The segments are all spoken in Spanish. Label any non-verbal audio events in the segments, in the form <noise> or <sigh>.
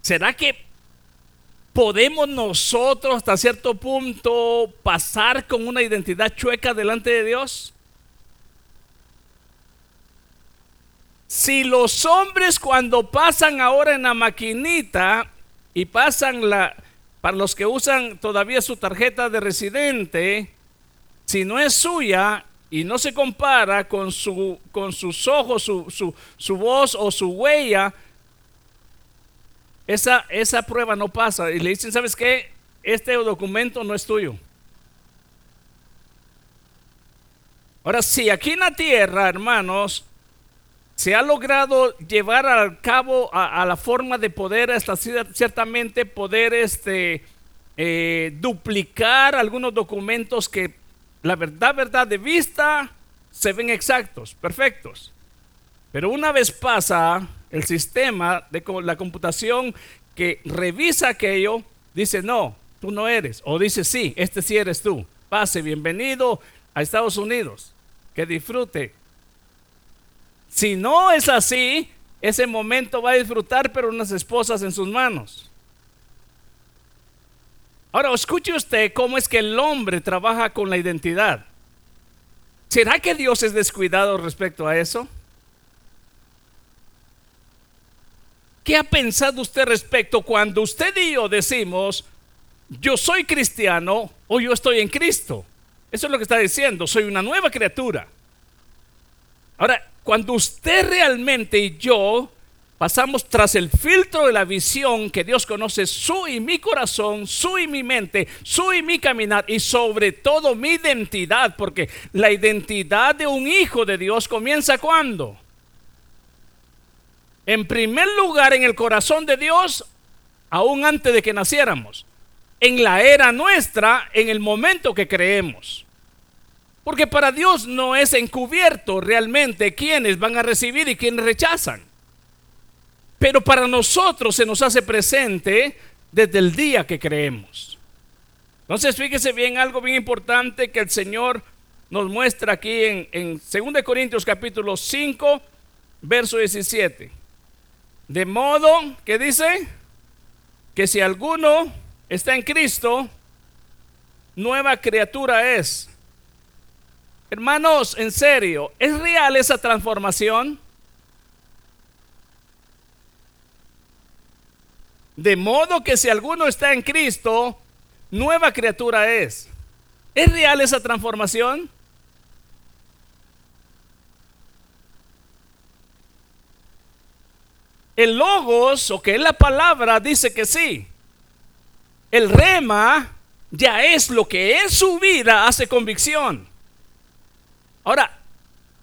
¿será que podemos nosotros hasta cierto punto pasar con una identidad chueca delante de Dios? Si los hombres cuando pasan ahora en la maquinita y pasan la, para los que usan todavía su tarjeta de residente, si no es suya y no se compara con, su, con sus ojos, su, su voz o su huella, esa, esa prueba no pasa. Y le dicen, ¿sabes qué? Este documento no es tuyo. Ahora, si aquí en la tierra, hermanos, se ha logrado llevar al cabo a, la forma de poder, hasta ciertamente poder este, eh, duplicar algunos documentos que la verdad, verdad de vista se ven exactos, perfectos. Pero una vez pasa el sistema de la computación que revisa aquello, dice no, tú no eres. O dice sí, este sí eres tú. Pase, bienvenido a Estados Unidos. Que disfrute. Si no es así, ese momento va a disfrutar, pero unas esposas en sus manos. Ahora, escuche usted cómo es que el hombre trabaja con la identidad. ¿Será que Dios es descuidado respecto a eso? ¿Qué ha pensado usted respecto cuando usted y yo decimos, yo soy cristiano o yo estoy en Cristo? Eso es lo que está diciendo, soy una nueva criatura. Ahora, cuando usted realmente y yo pasamos tras el filtro de la visión que Dios conoce su y mi corazón, su y mi mente, su y mi caminar y sobre todo mi identidad, porque la identidad de un hijo de Dios comienza cuando? En primer lugar en el corazón de Dios, aún antes de que naciéramos, en la era nuestra, en el momento que creemos. Porque para Dios no es encubierto realmente quiénes van a recibir y quiénes rechazan. Pero para nosotros se nos hace presente desde el día que creemos. Entonces fíjese bien algo bien importante que el Señor nos muestra aquí en, en 2 Corintios capítulo 5, verso 17. De modo que dice que si alguno está en Cristo, nueva criatura es. Hermanos, en serio, ¿es real esa transformación? De modo que si alguno está en Cristo, nueva criatura es. ¿Es real esa transformación? El logos, o que es la palabra, dice que sí. El rema ya es lo que en su vida hace convicción. Ahora,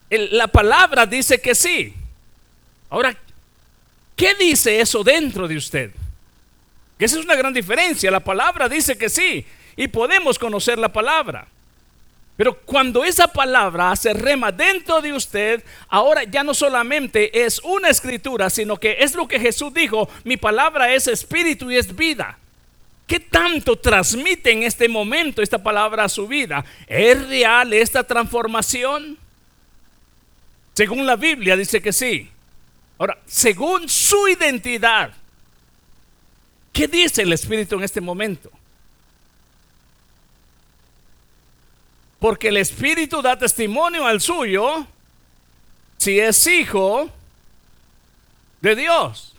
la palabra dice que sí. Ahora, ¿qué dice eso dentro de usted? Que esa es una gran diferencia. La palabra dice que sí. Y podemos conocer la palabra. Pero cuando esa palabra se rema dentro de usted, ahora ya no solamente es una escritura, sino que es lo que Jesús dijo, mi palabra es espíritu y es vida. ¿Qué tanto transmite en este momento esta palabra a su vida? ¿Es real esta transformación? Según la Biblia dice que sí. Ahora, según su identidad, ¿qué dice el Espíritu en este momento? Porque el Espíritu da testimonio al suyo si es hijo de Dios.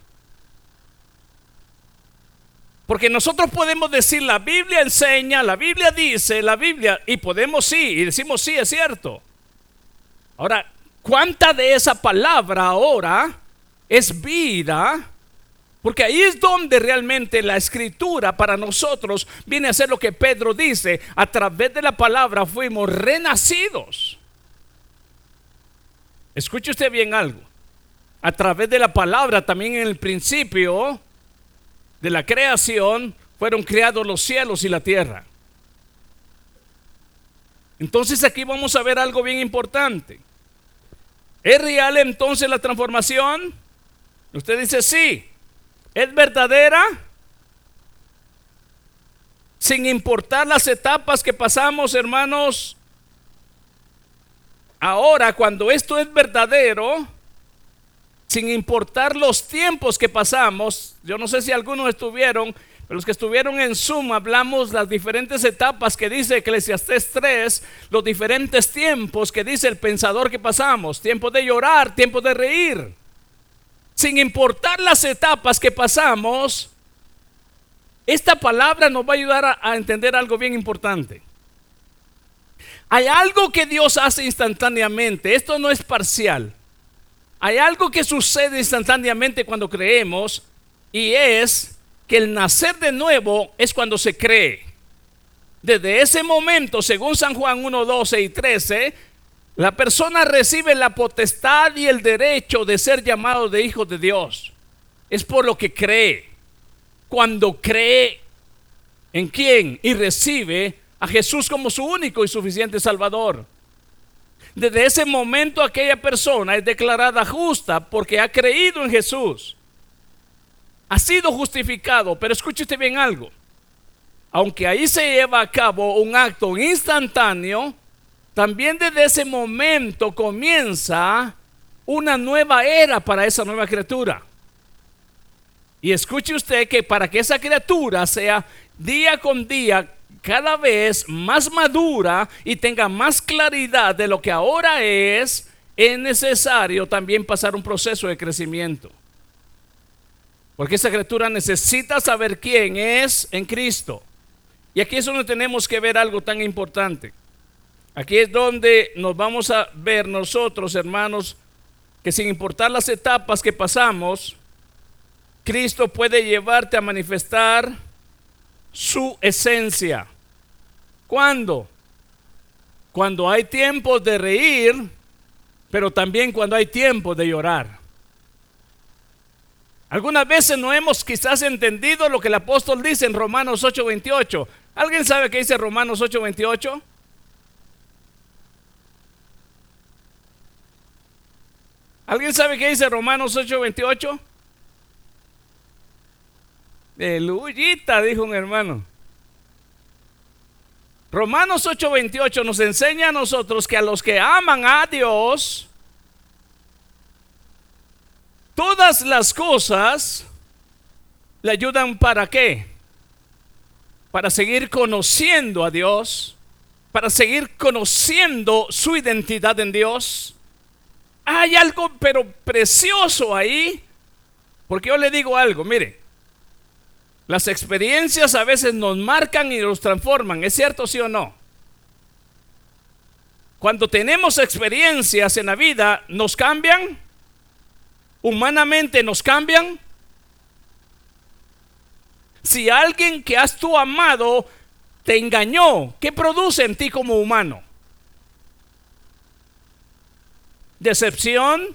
Porque nosotros podemos decir, la Biblia enseña, la Biblia dice, la Biblia, y podemos sí, y decimos sí, es cierto. Ahora, ¿cuánta de esa palabra ahora es vida porque ahí es donde realmente la escritura para nosotros viene a ser lo que Pedro dice, a través de la palabra fuimos renacidos. Escuche usted bien algo. A través de la palabra también en el principio de la creación fueron creados los cielos y la tierra. Entonces aquí vamos a ver algo bien importante. ¿Es real entonces la transformación? Usted dice sí es verdadera sin importar las etapas que pasamos, hermanos. Ahora, cuando esto es verdadero, sin importar los tiempos que pasamos, yo no sé si algunos estuvieron, pero los que estuvieron en Zoom hablamos las diferentes etapas que dice Eclesiastés 3, los diferentes tiempos que dice el pensador que pasamos, tiempo de llorar, tiempo de reír. Sin importar las etapas que pasamos, esta palabra nos va a ayudar a, a entender algo bien importante. Hay algo que Dios hace instantáneamente, esto no es parcial. Hay algo que sucede instantáneamente cuando creemos y es que el nacer de nuevo es cuando se cree. Desde ese momento, según San Juan 1, 12 y 13, la persona recibe la potestad y el derecho de ser llamado de hijo de Dios. Es por lo que cree. Cuando cree en quién y recibe a Jesús como su único y suficiente Salvador. Desde ese momento aquella persona es declarada justa porque ha creído en Jesús. Ha sido justificado, pero escúchete bien algo. Aunque ahí se lleva a cabo un acto instantáneo, también desde ese momento comienza una nueva era para esa nueva criatura. Y escuche usted que para que esa criatura sea día con día cada vez más madura y tenga más claridad de lo que ahora es, es necesario también pasar un proceso de crecimiento. Porque esa criatura necesita saber quién es en Cristo. Y aquí es donde tenemos que ver algo tan importante. Aquí es donde nos vamos a ver nosotros, hermanos, que sin importar las etapas que pasamos, Cristo puede llevarte a manifestar su esencia. ¿Cuándo? Cuando hay tiempo de reír, pero también cuando hay tiempo de llorar. Algunas veces no hemos quizás entendido lo que el apóstol dice en Romanos 8:28. ¿Alguien sabe qué dice Romanos 8:28? ¿Alguien sabe qué dice Romanos 8:28? Aleluyita, dijo un hermano. Romanos 8:28 nos enseña a nosotros que a los que aman a Dios, todas las cosas le ayudan para qué? Para seguir conociendo a Dios, para seguir conociendo su identidad en Dios. Hay algo pero precioso ahí, porque yo le digo algo, mire, las experiencias a veces nos marcan y nos transforman, ¿es cierto sí o no? Cuando tenemos experiencias en la vida, ¿nos cambian? ¿Humanamente nos cambian? Si alguien que has tú amado te engañó, ¿qué produce en ti como humano? Decepción,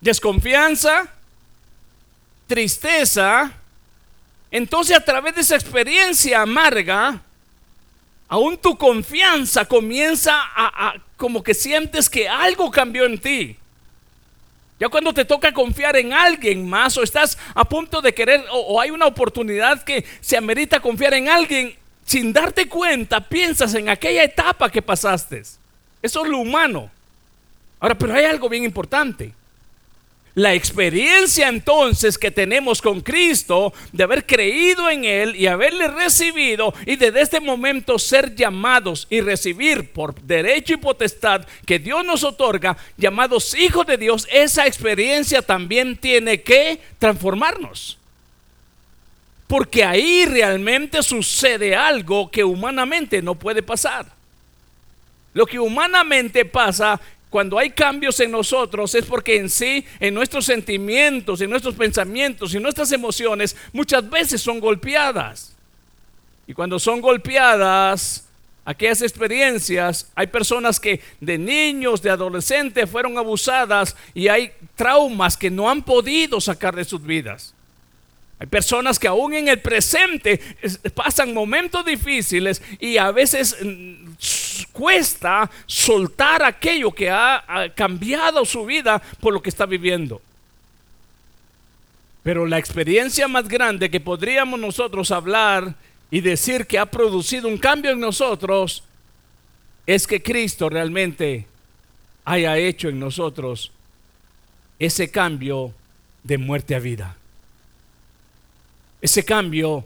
desconfianza, tristeza, entonces a través de esa experiencia amarga, aún tu confianza comienza a, como que sientes que algo cambió en ti. Ya cuando te toca confiar en alguien más o estás a punto de querer o, o, hay una oportunidad que se amerita confiar en alguien, sin darte cuenta piensas en aquella etapa que pasaste. Eso es lo humano. Ahora, pero hay algo bien importante. La experiencia entonces que tenemos con Cristo de haber creído en Él y haberle recibido y desde este momento ser llamados y recibir por derecho y potestad que Dios nos otorga, llamados hijos de Dios, esa experiencia también tiene que transformarnos. Porque ahí realmente sucede algo que humanamente no puede pasar. Lo que humanamente pasa cuando hay cambios en nosotros es porque en sí, en nuestros sentimientos, en nuestros pensamientos y nuestras emociones, muchas veces son golpeadas. Y cuando son golpeadas, aquellas experiencias, hay personas que de niños, de adolescentes fueron abusadas y hay traumas que no han podido sacar de sus vidas. Hay personas que aún en el presente pasan momentos difíciles y a veces cuesta soltar aquello que ha, cambiado su vida por lo que está viviendo. Pero la experiencia más grande que podríamos nosotros hablar y decir que ha producido un cambio en nosotros es que Cristo realmente haya hecho en nosotros ese cambio de muerte a vida. Ese cambio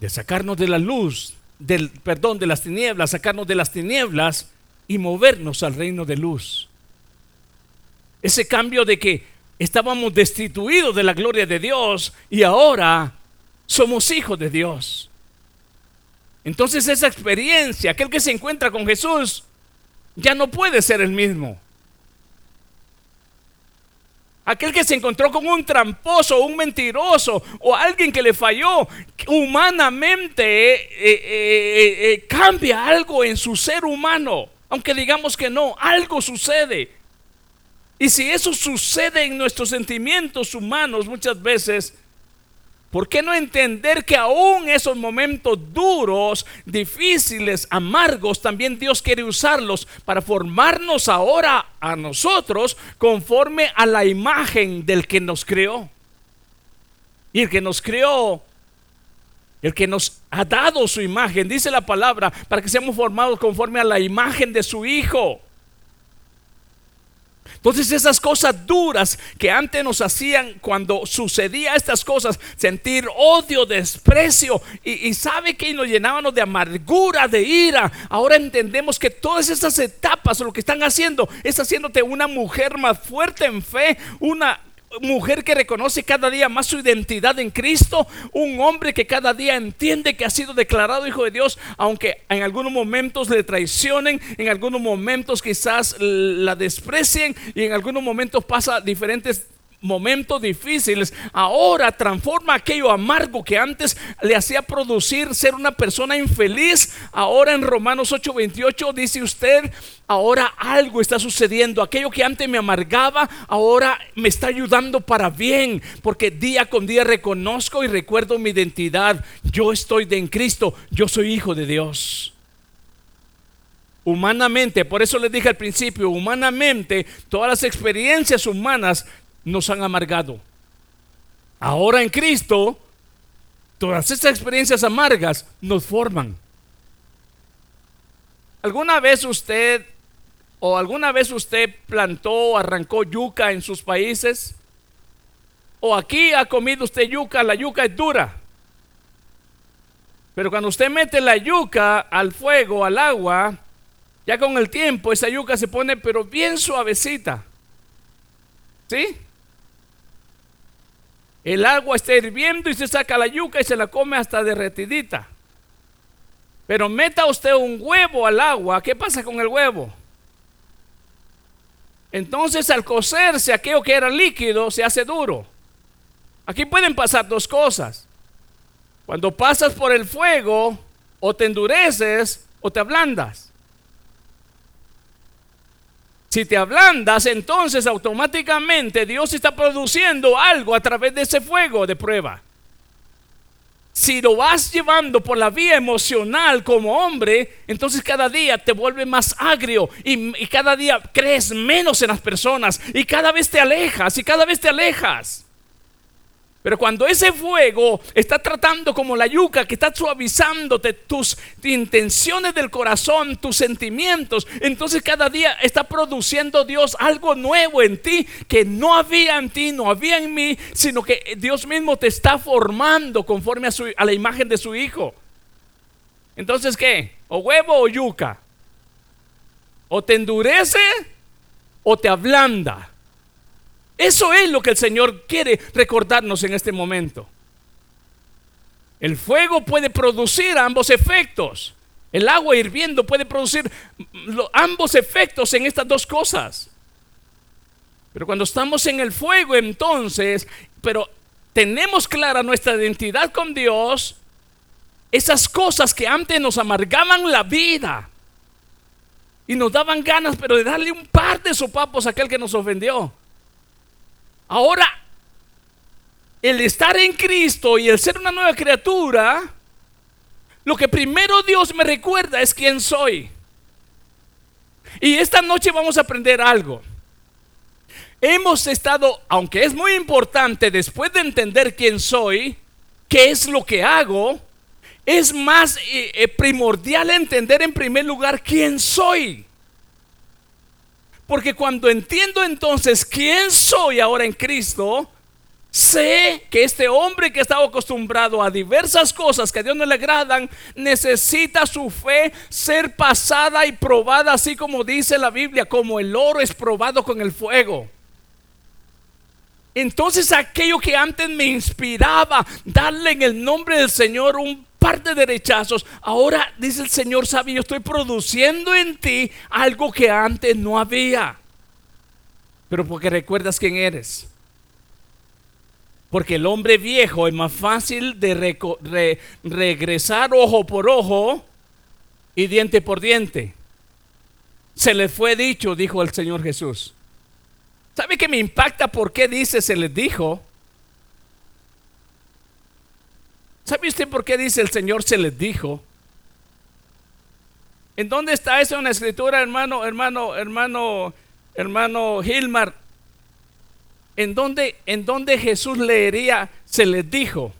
de sacarnos de la luz, del perdón, de las tinieblas, sacarnos de las tinieblas y movernos al reino de luz. Ese cambio de que estábamos destituidos de la gloria de Dios y ahora somos hijos de Dios. Entonces esa experiencia, aquel que se encuentra con Jesús, ya no puede ser el mismo. Aquel que se encontró con un tramposo, un mentiroso o alguien que le falló, humanamente eh, eh, eh, cambia algo en su ser humano. Aunque digamos que no, algo sucede. Y si eso sucede en nuestros sentimientos humanos muchas veces, ¿Por qué no entender que aún esos momentos duros, difíciles, amargos, también Dios quiere usarlos para formarnos ahora a nosotros conforme a la imagen del que nos creó? Y el que nos creó, el que nos ha dado su imagen, dice la palabra, para que seamos formados conforme a la imagen de su Hijo. Entonces esas cosas duras que antes nos hacían cuando sucedía estas cosas, sentir odio, desprecio y, sabe que nos llenábamos de amargura, de ira. Ahora entendemos que todas esas etapas lo que están haciendo es haciéndote una mujer más fuerte en fe, una mujer que reconoce cada día más su identidad en Cristo, un hombre que cada día entiende que ha sido declarado hijo de Dios, aunque en algunos momentos le traicionen, en algunos momentos quizás la desprecien y en algunos momentos pasa diferentes momentos difíciles, ahora transforma aquello amargo que antes le hacía producir ser una persona infeliz. Ahora en Romanos 8:28 dice usted, ahora algo está sucediendo. Aquello que antes me amargaba, ahora me está ayudando para bien, porque día con día reconozco y recuerdo mi identidad. Yo estoy de en Cristo, yo soy hijo de Dios humanamente, por eso les dije al principio, humanamente, todas las experiencias humanas nos han amargado. Ahora en Cristo, todas estas experiencias amargas nos forman. ¿Alguna vez usted o alguna vez usted plantó o arrancó yuca en sus países? ¿O aquí ha comido usted yuca? La yuca es dura. Pero cuando usted mete la yuca al fuego, al agua, ya con el tiempo esa yuca se pone pero bien suavecita. ¿Sí? El agua está hirviendo y se saca la yuca y se la come hasta derretidita. Pero meta usted un huevo al agua, ¿qué pasa con el huevo? Entonces al cocerse aquello que era líquido se hace duro. Aquí pueden pasar dos cosas. Cuando pasas por el fuego, o te endureces o te ablandas. Si te ablandas, entonces automáticamente Dios está produciendo algo a través de ese fuego de prueba. Si lo vas llevando por la vía emocional como hombre, entonces cada día te vuelve más agrio y, cada día crees menos en las personas y cada vez te alejas y cada vez te alejas. Pero cuando ese fuego está tratando como la yuca que está suavizándote tus intenciones del corazón, tus sentimientos, entonces cada día está produciendo Dios algo nuevo en ti que no había en ti, no había en mí, sino que Dios mismo te está formando conforme a, a la imagen de su Hijo. Entonces, ¿qué? ¿O huevo o yuca? ¿O te endurece o te ablanda? Eso es lo que el Señor quiere recordarnos en este momento. El fuego puede producir ambos efectos. El agua hirviendo puede producir ambos efectos en estas dos cosas. Pero cuando estamos en el fuego entonces, pero tenemos clara nuestra identidad con Dios, esas cosas que antes nos amargaban la vida y nos daban ganas, pero de darle un par de sopapos a aquel que nos ofendió. Ahora, el estar en Cristo y el ser una nueva criatura, lo que primero Dios me recuerda es quién soy. Y esta noche vamos a aprender algo. Hemos estado, aunque es muy importante después de entender quién soy, qué es lo que hago, es más eh, eh, primordial entender en primer lugar quién soy. Porque cuando entiendo entonces quién soy ahora en Cristo, sé que este hombre que estaba acostumbrado a diversas cosas que a Dios no le agradan, necesita su fe ser pasada y probada, así como dice la Biblia, como el oro es probado con el fuego. Entonces aquello que antes me inspiraba darle en el nombre del Señor un parte de rechazos, ahora dice el Señor, sabe, yo estoy produciendo en ti algo que antes no había. Pero porque recuerdas quién eres. Porque el hombre viejo es más fácil de regresar ojo por ojo y diente por diente. Se le fue dicho, dijo el Señor Jesús. ¿Sabe que me impacta por qué dice se les dijo? ¿Sabe usted por qué dice el Señor se les dijo? ¿En dónde está eso en la escritura, hermano, hermano, hermano, hermano Gilmar? ¿En dónde, en dónde Jesús leería se les dijo?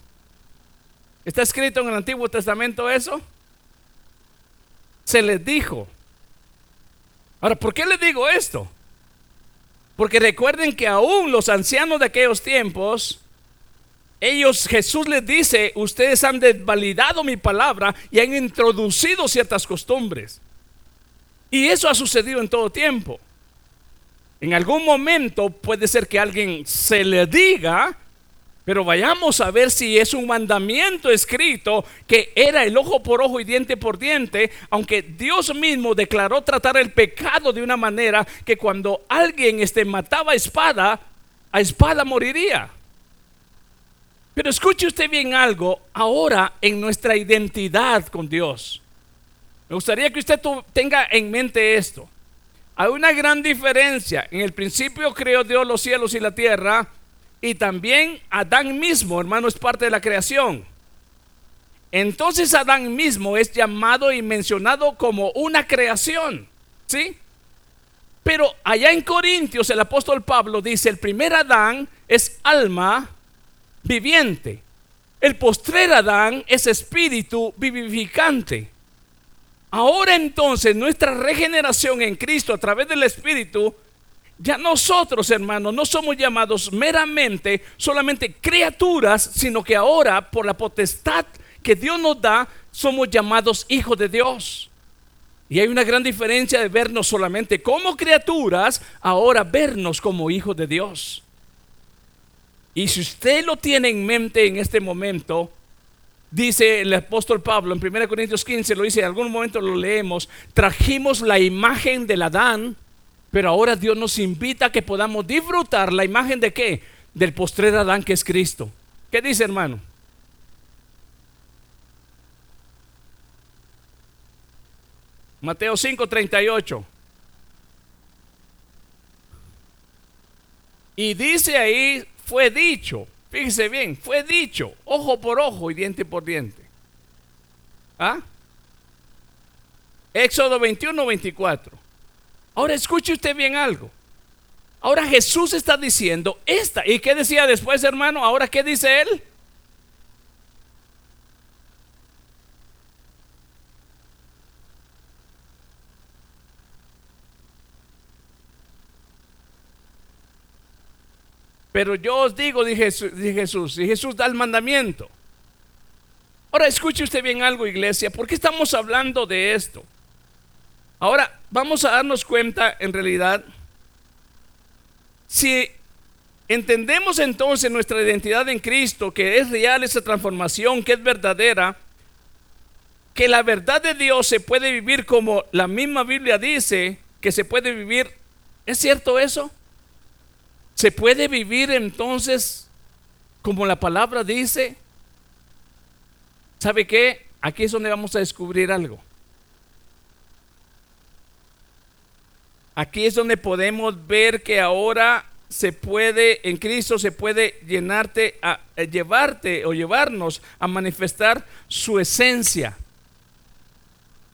¿Está escrito en el Antiguo Testamento eso? Se les dijo. Ahora, ¿por qué les digo esto? Porque recuerden que aún los ancianos de aquellos tiempos, ellos, Jesús les dice, ustedes han desvalidado mi palabra y han introducido ciertas costumbres. Y eso ha sucedido en todo tiempo. En algún momento puede ser que alguien se le diga pero vayamos a ver si es un mandamiento escrito que era el ojo por ojo y diente por diente, aunque Dios mismo declaró tratar el pecado de una manera que cuando alguien este, mataba a espada, a espada moriría. Pero escuche usted bien algo ahora en nuestra identidad con Dios. Me gustaría que usted tenga en mente esto. Hay una gran diferencia. En el principio creó Dios los cielos y la tierra y también Adán mismo, hermano, es parte de la creación. Entonces Adán mismo es llamado y mencionado como una creación, ¿sí? Pero allá en Corintios el apóstol Pablo dice, el primer Adán es alma viviente. El postrer Adán es espíritu vivificante. Ahora entonces nuestra regeneración en Cristo a través del Espíritu ya nosotros, hermanos, no somos llamados meramente solamente criaturas, sino que ahora por la potestad que Dios nos da, somos llamados hijos de Dios. Y hay una gran diferencia de vernos solamente como criaturas, ahora vernos como hijos de Dios. Y si usted lo tiene en mente en este momento, dice el apóstol Pablo en 1 Corintios 15, lo dice, en algún momento lo leemos, trajimos la imagen del Adán pero ahora Dios nos invita a que podamos disfrutar la imagen de qué? Del postrer Adán que es Cristo. ¿Qué dice hermano? Mateo 5:38. Y dice ahí, fue dicho, fíjese bien, fue dicho, ojo por ojo y diente por diente. ¿Ah? Éxodo 21, 24. Ahora escuche usted bien algo. Ahora Jesús está diciendo esta. ¿Y qué decía después, hermano? Ahora, ¿qué dice él? Pero yo os digo, dije Jesús, y Jesús da el mandamiento. Ahora escuche usted bien algo, iglesia. ¿Por qué estamos hablando de esto? Ahora, vamos a darnos cuenta en realidad, si entendemos entonces nuestra identidad en Cristo, que es real esa transformación, que es verdadera, que la verdad de Dios se puede vivir como la misma Biblia dice que se puede vivir, ¿es cierto eso? ¿Se puede vivir entonces como la palabra dice? ¿Sabe qué? Aquí es donde vamos a descubrir algo. Aquí es donde podemos ver que ahora se puede, en Cristo se puede llenarte, a, eh, llevarte o llevarnos a manifestar su esencia.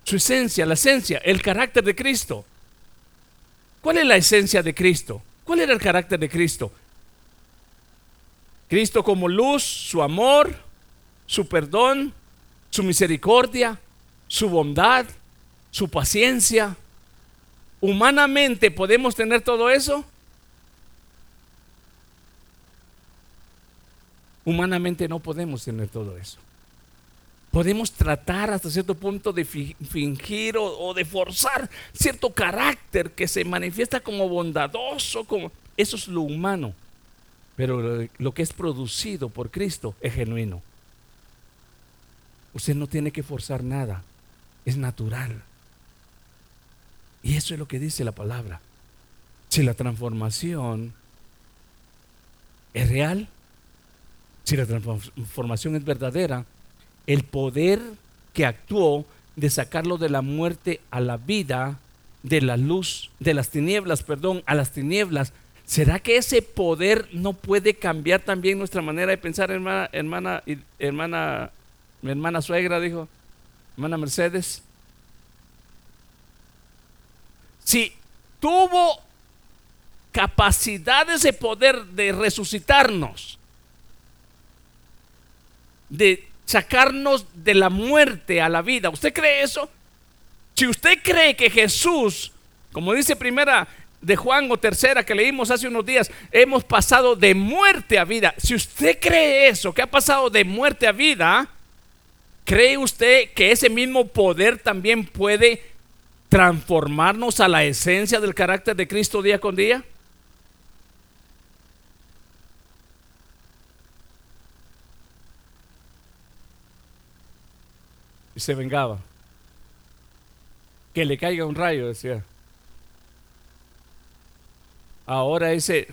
Su esencia, la esencia, el carácter de Cristo. ¿Cuál es la esencia de Cristo? ¿Cuál era el carácter de Cristo? Cristo como luz, su amor, su perdón, su misericordia, su bondad, su paciencia, ¿Humanamente podemos tener todo eso? Humanamente no podemos tener todo eso. Podemos tratar hasta cierto punto de fingir o, de forzar cierto carácter que se manifiesta como bondadoso, como eso es lo humano. Pero lo que es producido por Cristo es genuino. Usted no tiene que forzar nada, es natural. Y eso es lo que dice la palabra. Si la transformación es real, si la transformación es verdadera, el poder que actuó de sacarlo de la muerte a la vida, de la luz, de las tinieblas, perdón, a las tinieblas, ¿será que ese poder no puede cambiar también nuestra manera de pensar, hermana, hermana, hermana, mi hermana suegra dijo, hermana Mercedes? Si tuvo capacidades de poder de resucitarnos, de sacarnos de la muerte a la vida. ¿Usted cree eso? Si usted cree que Jesús, como dice primera de Juan o tercera que leímos hace unos días, hemos pasado de muerte a vida. Si usted cree eso, que ha pasado de muerte a vida, ¿cree usted que ese mismo poder también puede transformarnos a la esencia del carácter de Cristo día con día? Y se vengaba. Que le caiga un rayo, decía. Ahora ese...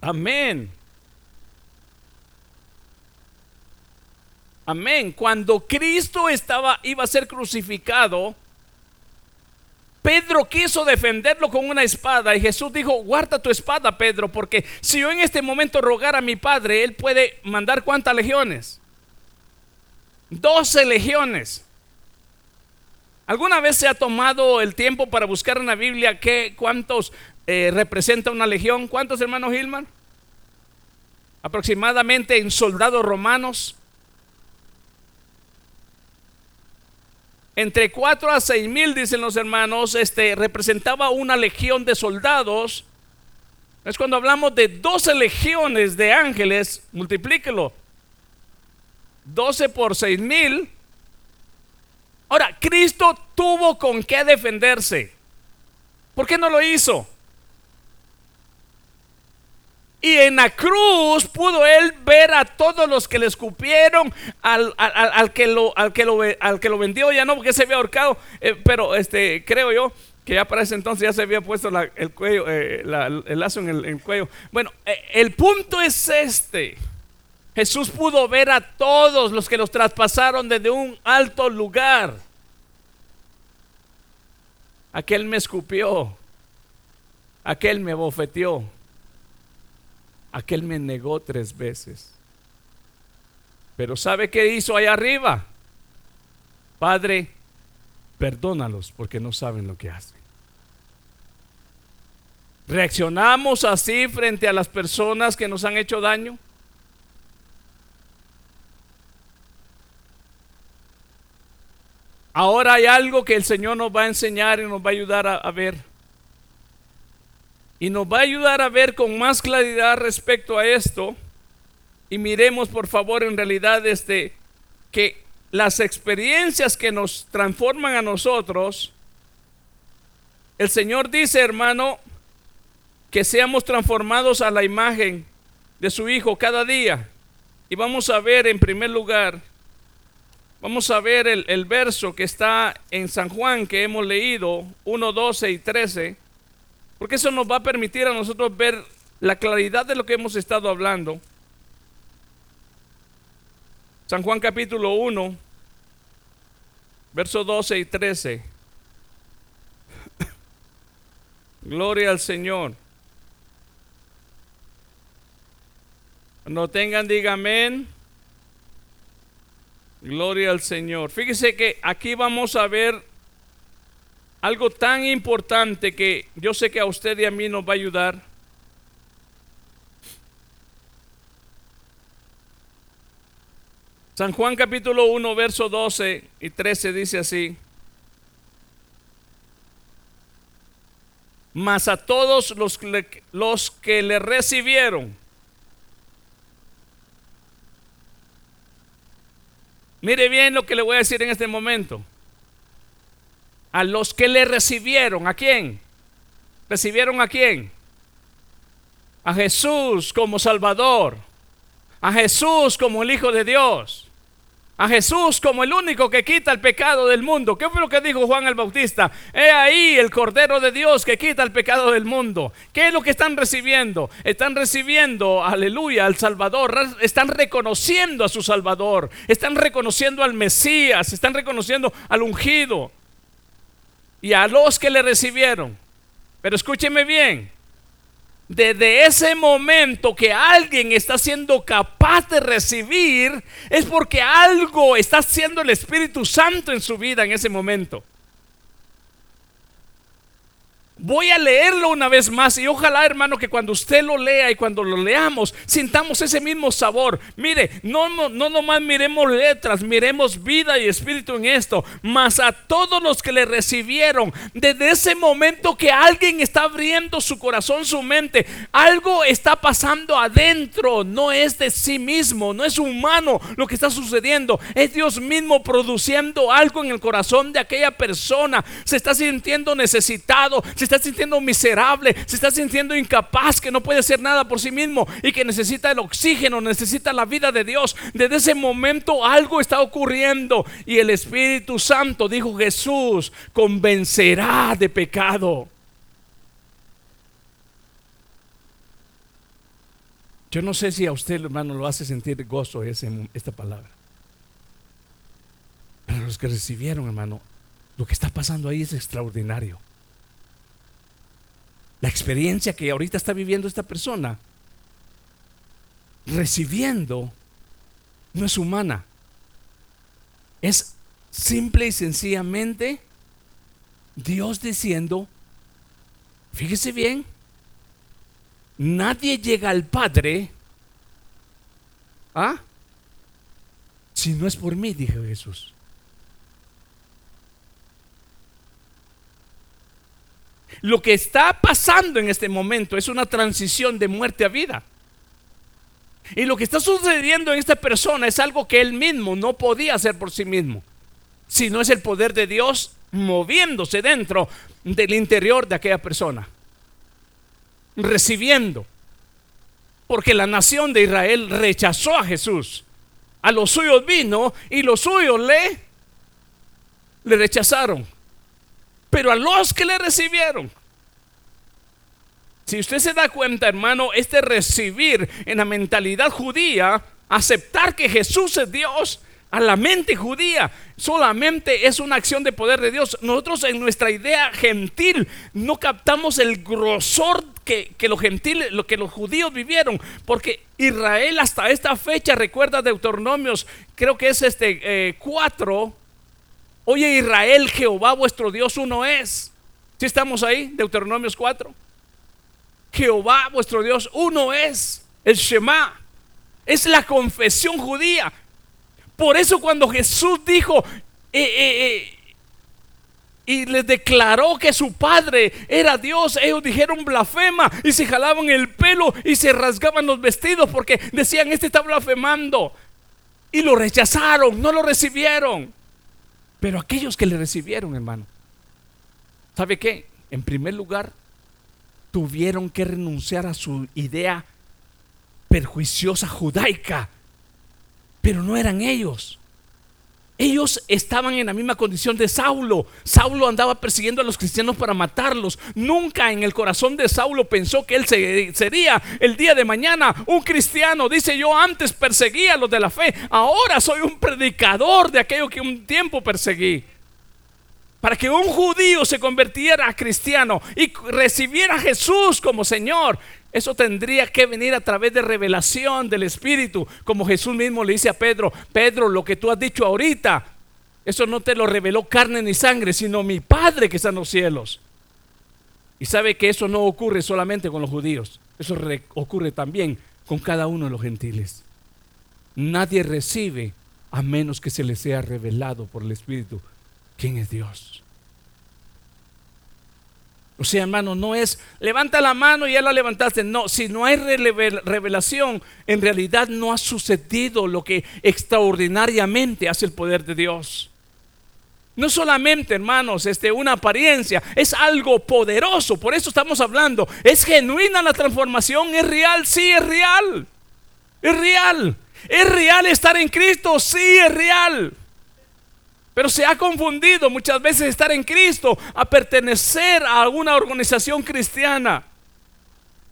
Amén. Amén. Cuando Cristo estaba iba a ser crucificado, Pedro quiso defenderlo con una espada y Jesús dijo, guarda tu espada, Pedro, porque si yo en este momento rogara a mi Padre, Él puede mandar cuántas legiones. Doce legiones. ¿Alguna vez se ha tomado el tiempo para buscar en la Biblia qué, cuántos eh, representa una legión? ¿Cuántos hermanos Gilman? Aproximadamente en soldados romanos. Entre 4 a 6 mil, dicen los hermanos, este, representaba una legión de soldados. Es cuando hablamos de 12 legiones de ángeles, multiplíquelo. 12 por 6 mil. Ahora, Cristo tuvo con qué defenderse. ¿Por qué no lo hizo? Y en la cruz pudo él ver a todos los que le escupieron, al, que, lo, al, que, lo, al que lo vendió, ya no porque se había ahorcado, eh, pero este, creo yo que ya para ese entonces ya se había puesto el cuello, eh, el lazo en el, cuello. Bueno, eh, el punto es este. Jesús pudo ver a todos los que los traspasaron desde un alto lugar. Aquel me escupió, aquel me bofeteó aquel me negó tres veces. Pero ¿sabe qué hizo allá arriba? Padre, perdónalos porque no saben lo que hacen. ¿Reaccionamos así frente a las personas que nos han hecho daño? Ahora hay algo que el Señor nos va a enseñar y nos va a ayudar a, a ver y nos va a ayudar a ver con más claridad respecto a esto. Y miremos por favor en realidad este, que las experiencias que nos transforman a nosotros, el Señor dice, hermano, que seamos transformados a la imagen de su Hijo cada día. Y vamos a ver en primer lugar, vamos a ver el, el verso que está en San Juan que hemos leído, 1, 12 y 13 porque eso nos va a permitir a nosotros ver la claridad de lo que hemos estado hablando. San Juan capítulo 1, versos 12 y 13. <coughs> Gloria al Señor. No tengan, diga amén. Gloria al Señor. Fíjese que aquí vamos a ver algo tan importante que yo sé que a usted y a mí nos va a ayudar. San Juan capítulo 1, verso 12 y 13 dice así. Mas a todos los, los que le recibieron, mire bien lo que le voy a decir en este momento. A los que le recibieron, ¿a quién? ¿Recibieron a quién? A Jesús como Salvador. A Jesús como el Hijo de Dios a Jesús como el único que quita el pecado del mundo. ¿Qué fue lo que dijo Juan el Bautista? He ahí el Cordero de Dios que quita el pecado del mundo. ¿Qué es lo que están recibiendo? Están recibiendo, aleluya, al Salvador. Están reconociendo a su Salvador. Están reconociendo al Mesías. Están reconociendo al ungido. Y a los que le recibieron. Pero escúcheme bien desde ese momento que alguien está siendo capaz de recibir, es porque algo está haciendo el Espíritu Santo en su vida en ese momento. Voy a leerlo una vez más y ojalá hermano que cuando usted lo lea y cuando lo leamos sintamos ese mismo sabor. Mire, no, no, no nomás miremos letras, miremos vida y espíritu en esto, mas a todos los que le recibieron, desde ese momento que alguien está abriendo su corazón, su mente, algo está pasando adentro, no es de sí mismo, no es humano lo que está sucediendo, es Dios mismo produciendo algo en el corazón de aquella persona, se está sintiendo necesitado, se está sintiendo miserable, se está sintiendo incapaz, que no puede hacer nada por sí mismo y que necesita el oxígeno, necesita la vida de Dios. Desde ese momento algo está ocurriendo y el Espíritu Santo, dijo Jesús, convencerá de pecado. Yo no sé si a usted, hermano, lo hace sentir gozo esta palabra. Pero los que recibieron, hermano, lo que está pasando ahí es extraordinario. La experiencia que ahorita está viviendo esta persona, recibiendo, no es humana. Es simple y sencillamente Dios diciendo, fíjese bien, nadie llega al Padre, ¿ah? Si no es por mí, dijo Jesús. Lo que está pasando en este momento es una transición de muerte a vida. Y lo que está sucediendo en esta persona es algo que él mismo no podía hacer por sí mismo, sino es el poder de Dios moviéndose dentro del interior de aquella persona, recibiendo. Porque la nación de Israel rechazó a Jesús. A los suyos vino y los suyos le, le rechazaron. Pero a los que le recibieron, si usted se da cuenta, hermano, este recibir en la mentalidad judía, aceptar que Jesús es Dios, a la mente judía solamente es una acción de poder de Dios. Nosotros en nuestra idea gentil no captamos el grosor que, los gentiles, lo que los judíos vivieron, porque Israel hasta esta fecha recuerda Deuteronomios, creo que es este 4, eh, Oye Israel, Jehová vuestro Dios uno es. Si estamos ahí? Deuteronomios 4. Jehová vuestro Dios uno es. El Shema. Es la confesión judía. Por eso cuando Jesús dijo eh, eh, eh, y les declaró que su padre era Dios, ellos dijeron blasfema y se jalaban el pelo y se rasgaban los vestidos porque decían, este está blasfemando. Y lo rechazaron, no lo recibieron. Pero aquellos que le recibieron, hermano, ¿sabe qué? En primer lugar, tuvieron que renunciar a su idea perjuiciosa judaica, pero no eran ellos. Ellos estaban en la misma condición de Saulo. Saulo andaba persiguiendo a los cristianos para matarlos. Nunca en el corazón de Saulo pensó que él sería el día de mañana un cristiano. Dice yo antes perseguía a los de la fe. Ahora soy un predicador de aquello que un tiempo perseguí. Para que un judío se convirtiera a cristiano y recibiera a Jesús como Señor, eso tendría que venir a través de revelación del Espíritu, como Jesús mismo le dice a Pedro, Pedro, lo que tú has dicho ahorita, eso no te lo reveló carne ni sangre, sino mi Padre que está en los cielos. Y sabe que eso no ocurre solamente con los judíos, eso ocurre también con cada uno de los gentiles. Nadie recibe a menos que se les sea revelado por el Espíritu quién es Dios. O sea, hermano, no es levanta la mano y ya la levantaste. No, si no hay revelación, en realidad no ha sucedido lo que extraordinariamente hace el poder de Dios. No solamente, hermanos, este, una apariencia, es algo poderoso. Por eso estamos hablando. Es genuina la transformación, es real, sí, es real. Es real. Es real estar en Cristo, sí, es real. Pero se ha confundido muchas veces estar en Cristo a pertenecer a alguna organización cristiana.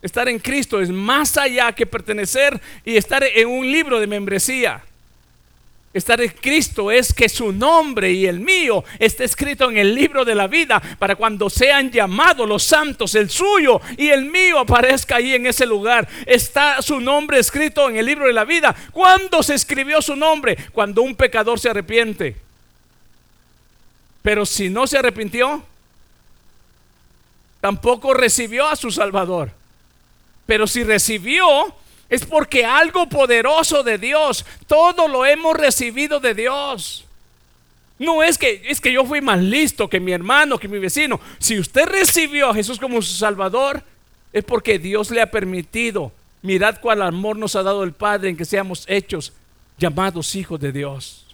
Estar en Cristo es más allá que pertenecer y estar en un libro de membresía. Estar en Cristo es que su nombre y el mío esté escrito en el libro de la vida para cuando sean llamados los santos, el suyo y el mío aparezca ahí en ese lugar. Está su nombre escrito en el libro de la vida. ¿Cuándo se escribió su nombre? Cuando un pecador se arrepiente. Pero si no se arrepintió, tampoco recibió a su Salvador. Pero si recibió, es porque algo poderoso de Dios, todo lo hemos recibido de Dios. No es que es que yo fui más listo que mi hermano, que mi vecino. Si usted recibió a Jesús como su Salvador, es porque Dios le ha permitido. Mirad cuál amor nos ha dado el Padre en que seamos hechos llamados hijos de Dios.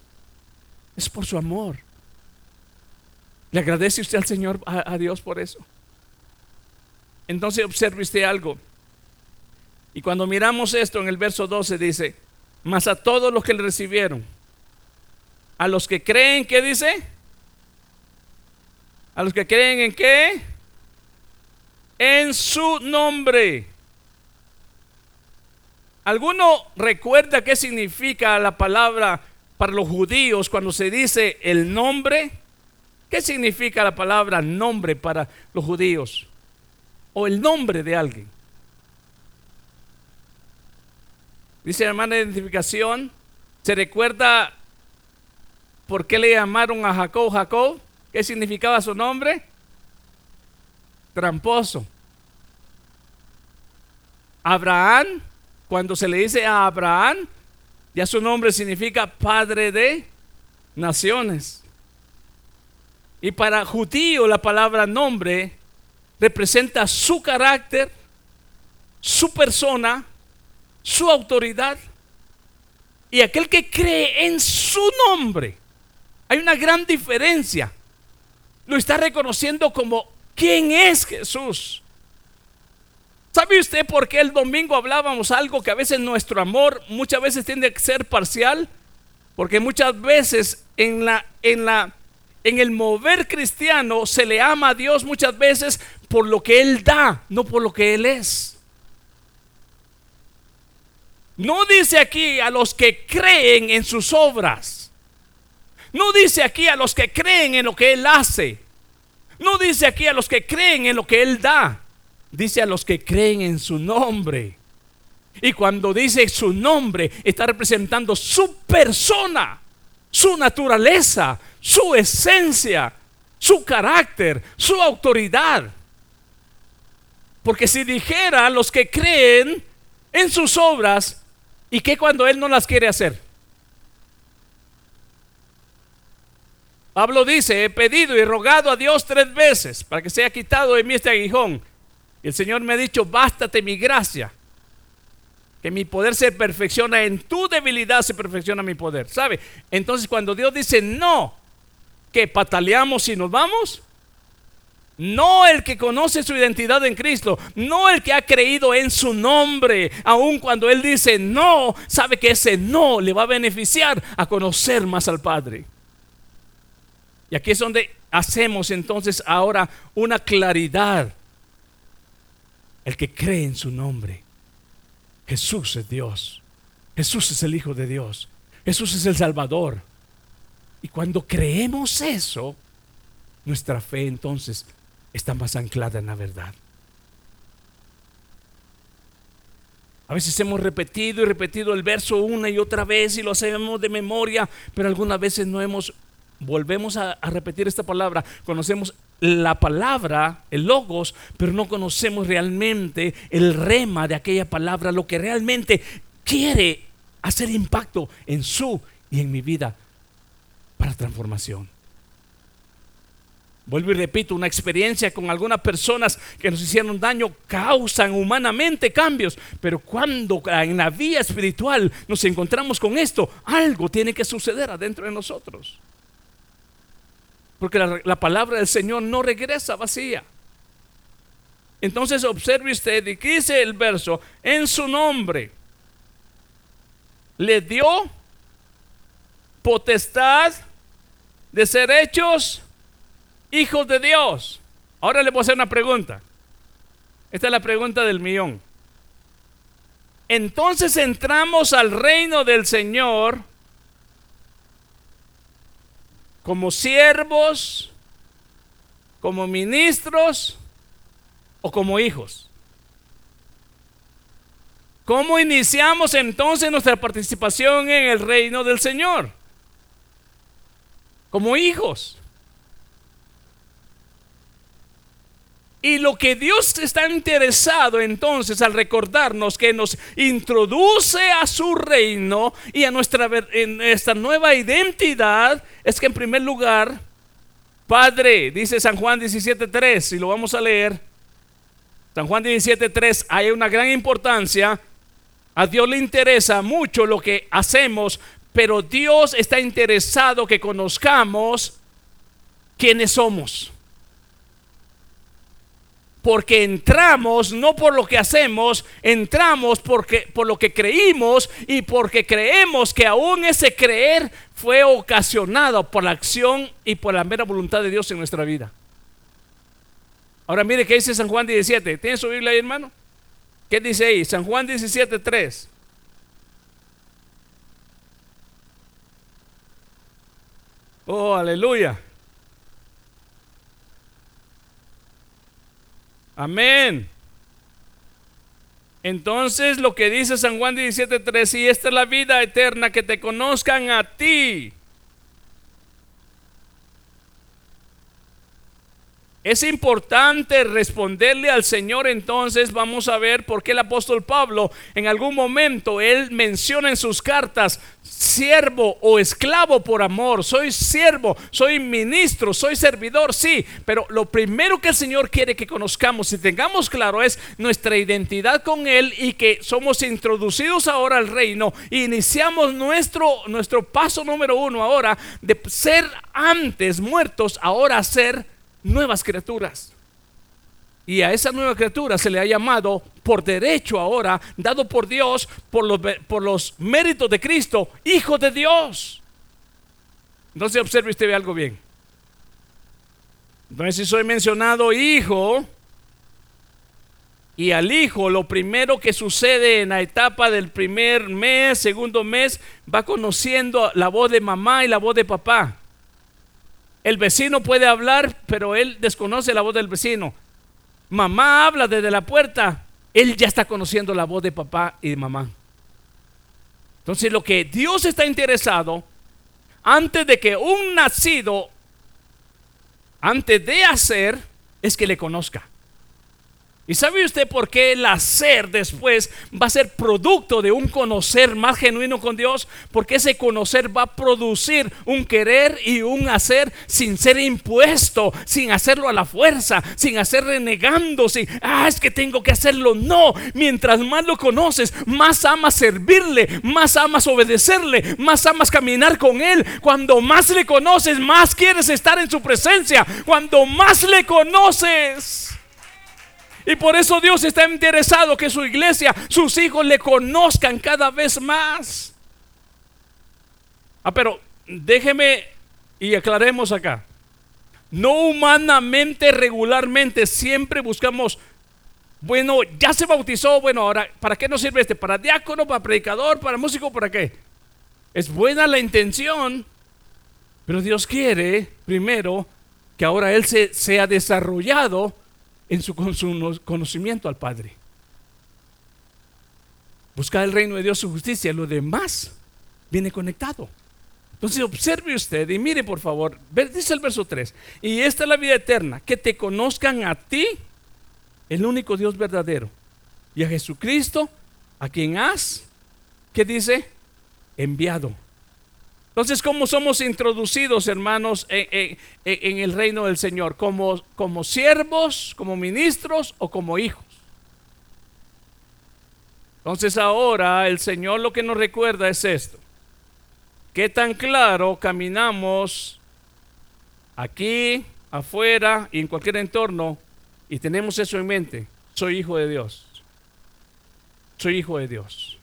Es por su amor. ¿Le agradece usted al Señor, a, Dios por eso? Entonces observe usted algo. Y cuando miramos esto en el verso 12 dice, mas a todos los que le recibieron, a los que creen, ¿qué dice? A los que creen en qué? En su nombre. ¿Alguno recuerda qué significa la palabra para los judíos cuando se dice el nombre? ¿Qué significa la palabra nombre para los judíos? O el nombre de alguien. Dice hermana de identificación. ¿Se recuerda por qué le llamaron a Jacob Jacob? ¿Qué significaba su nombre? Tramposo. Abraham, cuando se le dice a Abraham, ya su nombre significa padre de naciones. Y para judío la palabra nombre representa su carácter, su persona, su autoridad. Y aquel que cree en su nombre, hay una gran diferencia. Lo está reconociendo como quién es Jesús. ¿Sabe usted por qué el domingo hablábamos algo que a veces nuestro amor muchas veces tiende a ser parcial? Porque muchas veces en la, en la en el mover cristiano se le ama a Dios muchas veces por lo que Él da, no por lo que Él es. No dice aquí a los que creen en sus obras. No dice aquí a los que creen en lo que Él hace. No dice aquí a los que creen en lo que Él da. Dice a los que creen en su nombre. Y cuando dice su nombre, está representando su persona, su naturaleza, su esencia, su carácter, su autoridad. Porque si dijera los que creen en sus obras, ¿y qué cuando Él no las quiere hacer? Pablo dice, he pedido y rogado a Dios tres veces para que sea quitado de mí este aguijón. Y el Señor me ha dicho, bástate mi gracia, que mi poder se perfecciona en tu debilidad, se perfecciona mi poder. ¿Sabe? Entonces cuando Dios dice no, que pataleamos y nos vamos. No el que conoce su identidad en Cristo, no el que ha creído en su nombre, aun cuando Él dice no, sabe que ese no le va a beneficiar a conocer más al Padre. Y aquí es donde hacemos entonces ahora una claridad. El que cree en su nombre. Jesús es Dios. Jesús es el Hijo de Dios. Jesús es el Salvador. Y cuando creemos eso, nuestra fe entonces está más anclada en la verdad. A veces hemos repetido y repetido el verso una y otra vez y lo hacemos de memoria, pero algunas veces no hemos, volvemos a, a repetir esta palabra, conocemos la palabra, el logos, pero no conocemos realmente el rema de aquella palabra, lo que realmente quiere hacer impacto en su y en mi vida para transformación. Vuelvo y repito, una experiencia con algunas personas que nos hicieron daño causan humanamente cambios, pero cuando en la vía espiritual nos encontramos con esto, algo tiene que suceder adentro de nosotros. Porque la, la palabra del Señor no regresa vacía. Entonces observe usted y dice el verso, en su nombre le dio potestad de ser hechos hijos de Dios. Ahora le voy a hacer una pregunta. Esta es la pregunta del millón. Entonces entramos al reino del Señor como siervos, como ministros o como hijos. ¿Cómo iniciamos entonces nuestra participación en el reino del Señor? Como hijos. Y lo que Dios está interesado entonces al recordarnos que nos introduce a su reino y a nuestra en esta nueva identidad es que en primer lugar, Padre, dice San Juan 17.3, y lo vamos a leer, San Juan 17.3, hay una gran importancia, a Dios le interesa mucho lo que hacemos, pero Dios está interesado que conozcamos quiénes somos porque entramos no por lo que hacemos, entramos porque por lo que creímos y porque creemos que aún ese creer fue ocasionado por la acción y por la mera voluntad de Dios en nuestra vida. Ahora mire qué dice San Juan 17. ¿Tiene su Biblia ahí, hermano? ¿Qué dice ahí? San Juan 17, 3. Oh, aleluya. Amén. Entonces lo que dice San Juan 17:3, y esta es la vida eterna, que te conozcan a ti, Es importante responderle al Señor entonces, vamos a ver por qué el apóstol Pablo en algún momento, él menciona en sus cartas, siervo o esclavo por amor, soy siervo, soy ministro, soy servidor, sí, pero lo primero que el Señor quiere que conozcamos y tengamos claro es nuestra identidad con Él y que somos introducidos ahora al reino iniciamos nuestro, nuestro paso número uno ahora de ser antes muertos, ahora ser nuevas criaturas. Y a esa nueva criatura se le ha llamado por derecho ahora, dado por Dios, por los, por los méritos de Cristo, hijo de Dios. Entonces observe usted algo bien. Entonces si soy mencionado hijo, y al hijo lo primero que sucede en la etapa del primer mes, segundo mes, va conociendo la voz de mamá y la voz de papá. El vecino puede hablar, pero él desconoce la voz del vecino. Mamá habla desde la puerta, él ya está conociendo la voz de papá y de mamá. Entonces lo que Dios está interesado, antes de que un nacido, antes de hacer, es que le conozca. ¿Y sabe usted por qué el hacer después va a ser producto de un conocer más genuino con Dios? Porque ese conocer va a producir un querer y un hacer sin ser impuesto, sin hacerlo a la fuerza, sin hacer renegando, sin, ah, es que tengo que hacerlo. No, mientras más lo conoces, más amas servirle, más amas obedecerle, más amas caminar con Él. Cuando más le conoces, más quieres estar en su presencia. Cuando más le conoces y por eso Dios está interesado que su iglesia, sus hijos le conozcan cada vez más. Ah, pero déjeme y aclaremos acá. No humanamente, regularmente, siempre buscamos, bueno, ya se bautizó, bueno, ahora, ¿para qué nos sirve este? ¿Para diácono, para predicador, para músico, para qué? Es buena la intención, pero Dios quiere, primero, que ahora Él se sea desarrollado en su, conocimiento al Padre. Buscar el reino de Dios, su justicia, lo demás viene conectado. Entonces observe usted y mire por favor, dice el verso 3, y esta es la vida eterna, que te conozcan a ti, el único Dios verdadero, y a Jesucristo, a quien has, ¿qué dice? Enviado. Entonces, ¿cómo somos introducidos, hermanos, en, el reino del Señor? ¿Como, ¿Como siervos, como ministros o como hijos? Entonces ahora el Señor lo que nos recuerda es esto. ¿Qué tan claro caminamos aquí, afuera y en cualquier entorno y tenemos eso en mente? Soy hijo de Dios. Soy hijo de Dios.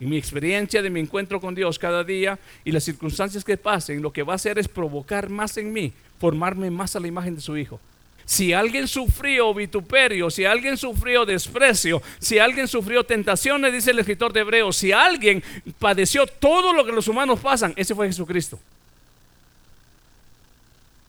Y mi experiencia de mi encuentro con Dios cada día y las circunstancias que pasen, lo que va a hacer es provocar más en mí, formarme más a la imagen de su Hijo. Si alguien sufrió vituperio, si alguien sufrió desprecio, si alguien sufrió tentaciones, dice el escritor de Hebreos, si alguien padeció todo lo que los humanos pasan, ese fue Jesucristo.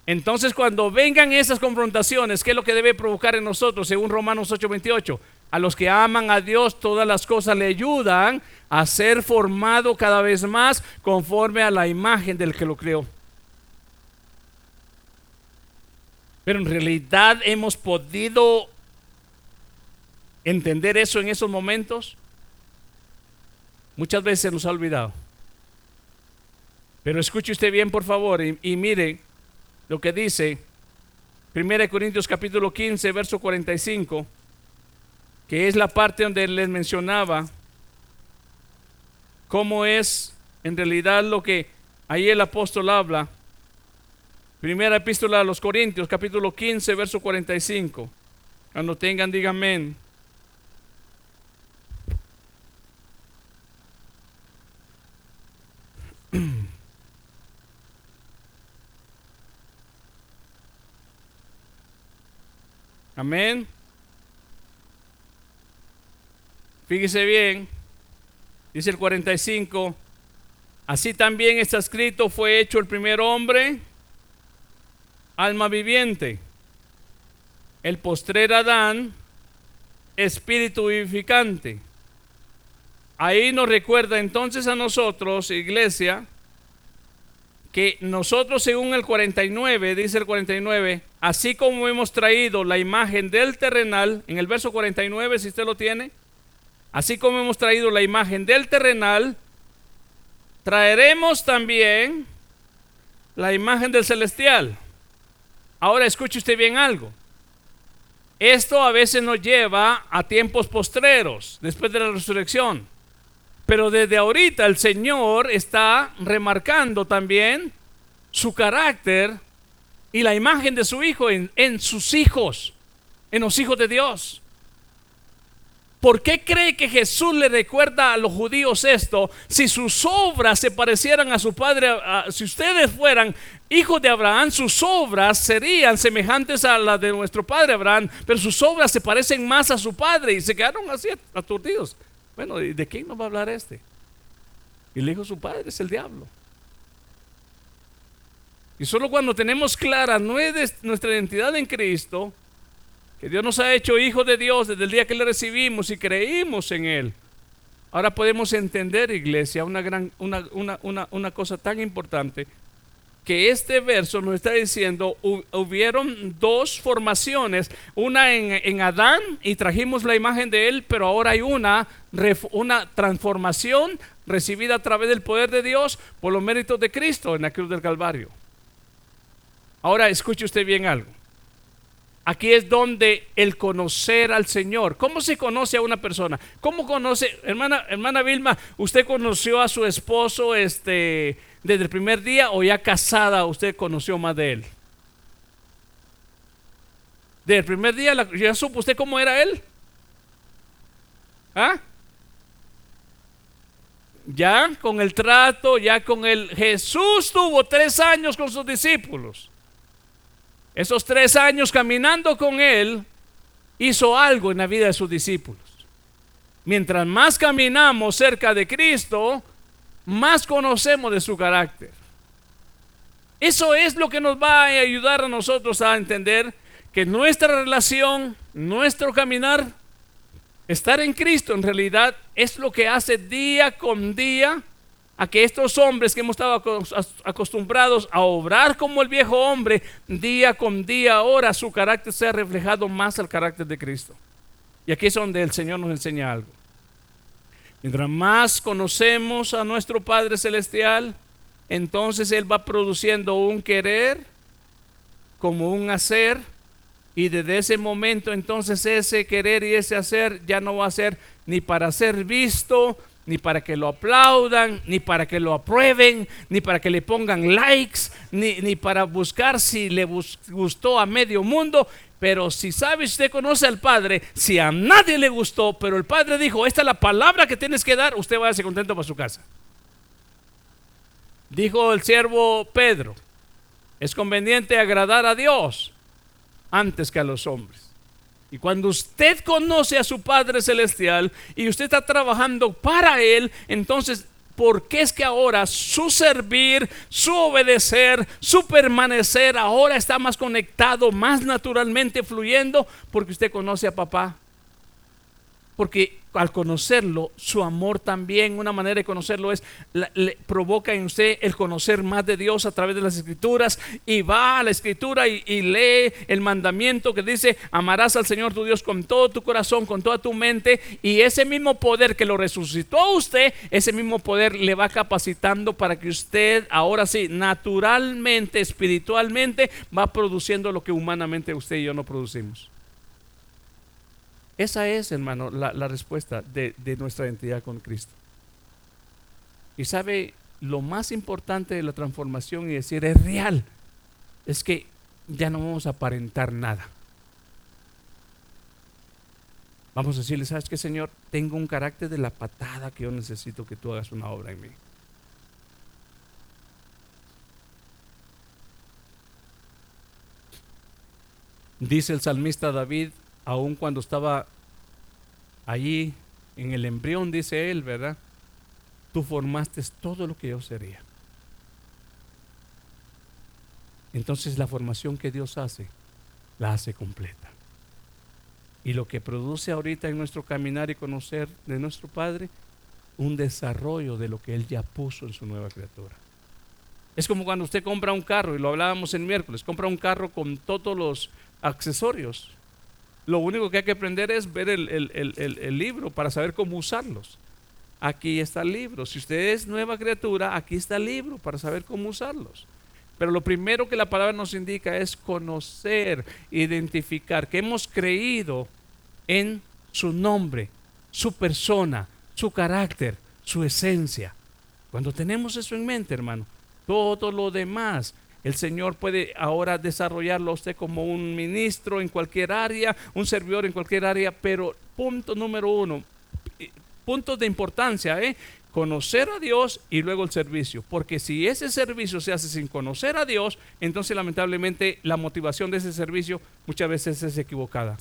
Entonces cuando vengan esas confrontaciones, ¿qué es lo que debe provocar en nosotros según Romanos 8:28? A los que aman a Dios todas las cosas le ayudan a ser formado cada vez más conforme a la imagen del que lo creó. Pero en realidad hemos podido entender eso en esos momentos. Muchas veces nos ha olvidado. Pero escuche usted bien, por favor, y, y mire lo que dice 1 Corintios capítulo 15, verso 45 que es la parte donde les mencionaba cómo es en realidad lo que ahí el apóstol habla. Primera epístola a los Corintios, capítulo 15, verso 45. Cuando tengan, díganme. <clears throat> Amén. Fíjese bien, dice el 45, así también está escrito, fue hecho el primer hombre, alma viviente, el postrer Adán, espíritu vivificante. Ahí nos recuerda entonces a nosotros, iglesia, que nosotros según el 49, dice el 49, así como hemos traído la imagen del terrenal, en el verso 49, si usted lo tiene, Así como hemos traído la imagen del terrenal, traeremos también la imagen del celestial. Ahora escuche usted bien algo. Esto a veces nos lleva a tiempos postreros, después de la resurrección. Pero desde ahorita el Señor está remarcando también su carácter y la imagen de su Hijo en, en sus hijos, en los hijos de Dios. ¿Por qué cree que Jesús le recuerda a los judíos esto? Si sus obras se parecieran a su padre, si ustedes fueran hijos de Abraham, sus obras serían semejantes a las de nuestro padre Abraham, pero sus obras se parecen más a su padre y se quedaron así aturdidos. Bueno, ¿de quién nos va a hablar este? Y le dijo su padre, es el diablo. Y solo cuando tenemos clara nuestra identidad en Cristo, que Dios nos ha hecho hijos de Dios desde el día que le recibimos y creímos en Él. Ahora podemos entender, iglesia, una, gran, una, una, una cosa tan importante, que este verso nos está diciendo, hubieron dos formaciones, una en, en, Adán y trajimos la imagen de él, pero ahora hay una, una transformación recibida a través del poder de Dios por los méritos de Cristo en la cruz del Calvario. Ahora escuche usted bien algo. Aquí es donde el conocer al Señor. ¿Cómo se conoce a una persona? ¿Cómo conoce, hermana, hermana Vilma, usted conoció a su esposo este, desde el primer día o ya casada usted conoció más de él? Desde el primer día ya supo usted cómo era él. ¿Ah? Ya con el trato, ya con el Jesús tuvo tres años con sus discípulos. Esos tres años caminando con Él, hizo algo en la vida de sus discípulos. Mientras más caminamos cerca de Cristo, más conocemos de su carácter. Eso es lo que nos va a ayudar a nosotros a entender que nuestra relación, nuestro caminar, estar en Cristo en realidad es lo que hace día con día a que estos hombres que hemos estado acostumbrados a obrar como el viejo hombre, día con día, ahora su carácter sea reflejado más al carácter de Cristo. Y aquí es donde el Señor nos enseña algo. Mientras más conocemos a nuestro Padre Celestial, entonces Él va produciendo un querer como un hacer y desde ese momento entonces ese querer y ese hacer ya no va a ser ni para ser visto, ni para que lo aplaudan, ni para que lo aprueben, ni para que le pongan likes, ni, ni para buscar si le gustó a medio mundo. Pero si sabe, usted conoce al Padre, si a nadie le gustó, pero el Padre dijo, esta es la palabra que tienes que dar, usted va a ser contento para su casa. Dijo el siervo Pedro, es conveniente agradar a Dios antes que a los hombres. Y cuando usted conoce a su Padre Celestial y usted está trabajando para Él, entonces ¿Por qué es que ahora su servir, su obedecer, su permanecer ahora está más conectado, más naturalmente fluyendo? Porque usted conoce a papá. Porque al conocerlo, su amor también, una manera de conocerlo es, le provoca en usted el conocer más de Dios a través de las escrituras y va a la escritura y, y, lee el mandamiento que dice, amarás al Señor tu Dios con todo tu corazón, con toda tu mente y ese mismo poder que lo resucitó a usted, ese mismo poder le va capacitando para que usted ahora sí, naturalmente, espiritualmente, va produciendo lo que humanamente usted y yo no producimos. Esa es, hermano, la, respuesta de, de nuestra identidad con Cristo. Y sabe, lo más importante de la transformación y decir es real, es que ya no vamos a aparentar nada. Vamos a decirle, ¿sabes qué, Señor? Tengo un carácter de la patada que yo necesito que tú hagas una obra en mí. Dice el salmista David, aun cuando estaba allí en el embrión, dice él, ¿verdad? Tú formaste todo lo que yo sería. Entonces la formación que Dios hace, la hace completa. Y lo que produce ahorita en nuestro caminar y conocer de nuestro Padre, un desarrollo de lo que Él ya puso en su nueva criatura. Es como cuando usted compra un carro, y lo hablábamos el miércoles, compra un carro con todos los accesorios, lo único que hay que aprender es ver el, libro para saber cómo usarlos. Aquí está el libro. Si usted es nueva criatura, aquí está el libro para saber cómo usarlos. Pero lo primero que la palabra nos indica es conocer, identificar que hemos creído en su nombre, su persona, su carácter, su esencia. Cuando tenemos eso en mente, hermano, todo lo demás el Señor puede ahora desarrollarlo a usted como un ministro en cualquier área, un servidor en cualquier área, pero punto número uno, puntos de importancia, ¿eh? conocer a Dios y luego el servicio. Porque si ese servicio se hace sin conocer a Dios, entonces lamentablemente la motivación de ese servicio muchas veces es equivocada.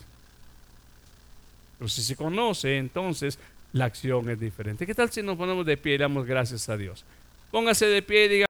Pero si se conoce, entonces la acción es diferente. ¿Qué tal si nos ponemos de pie y damos gracias a Dios? Póngase de pie y diga.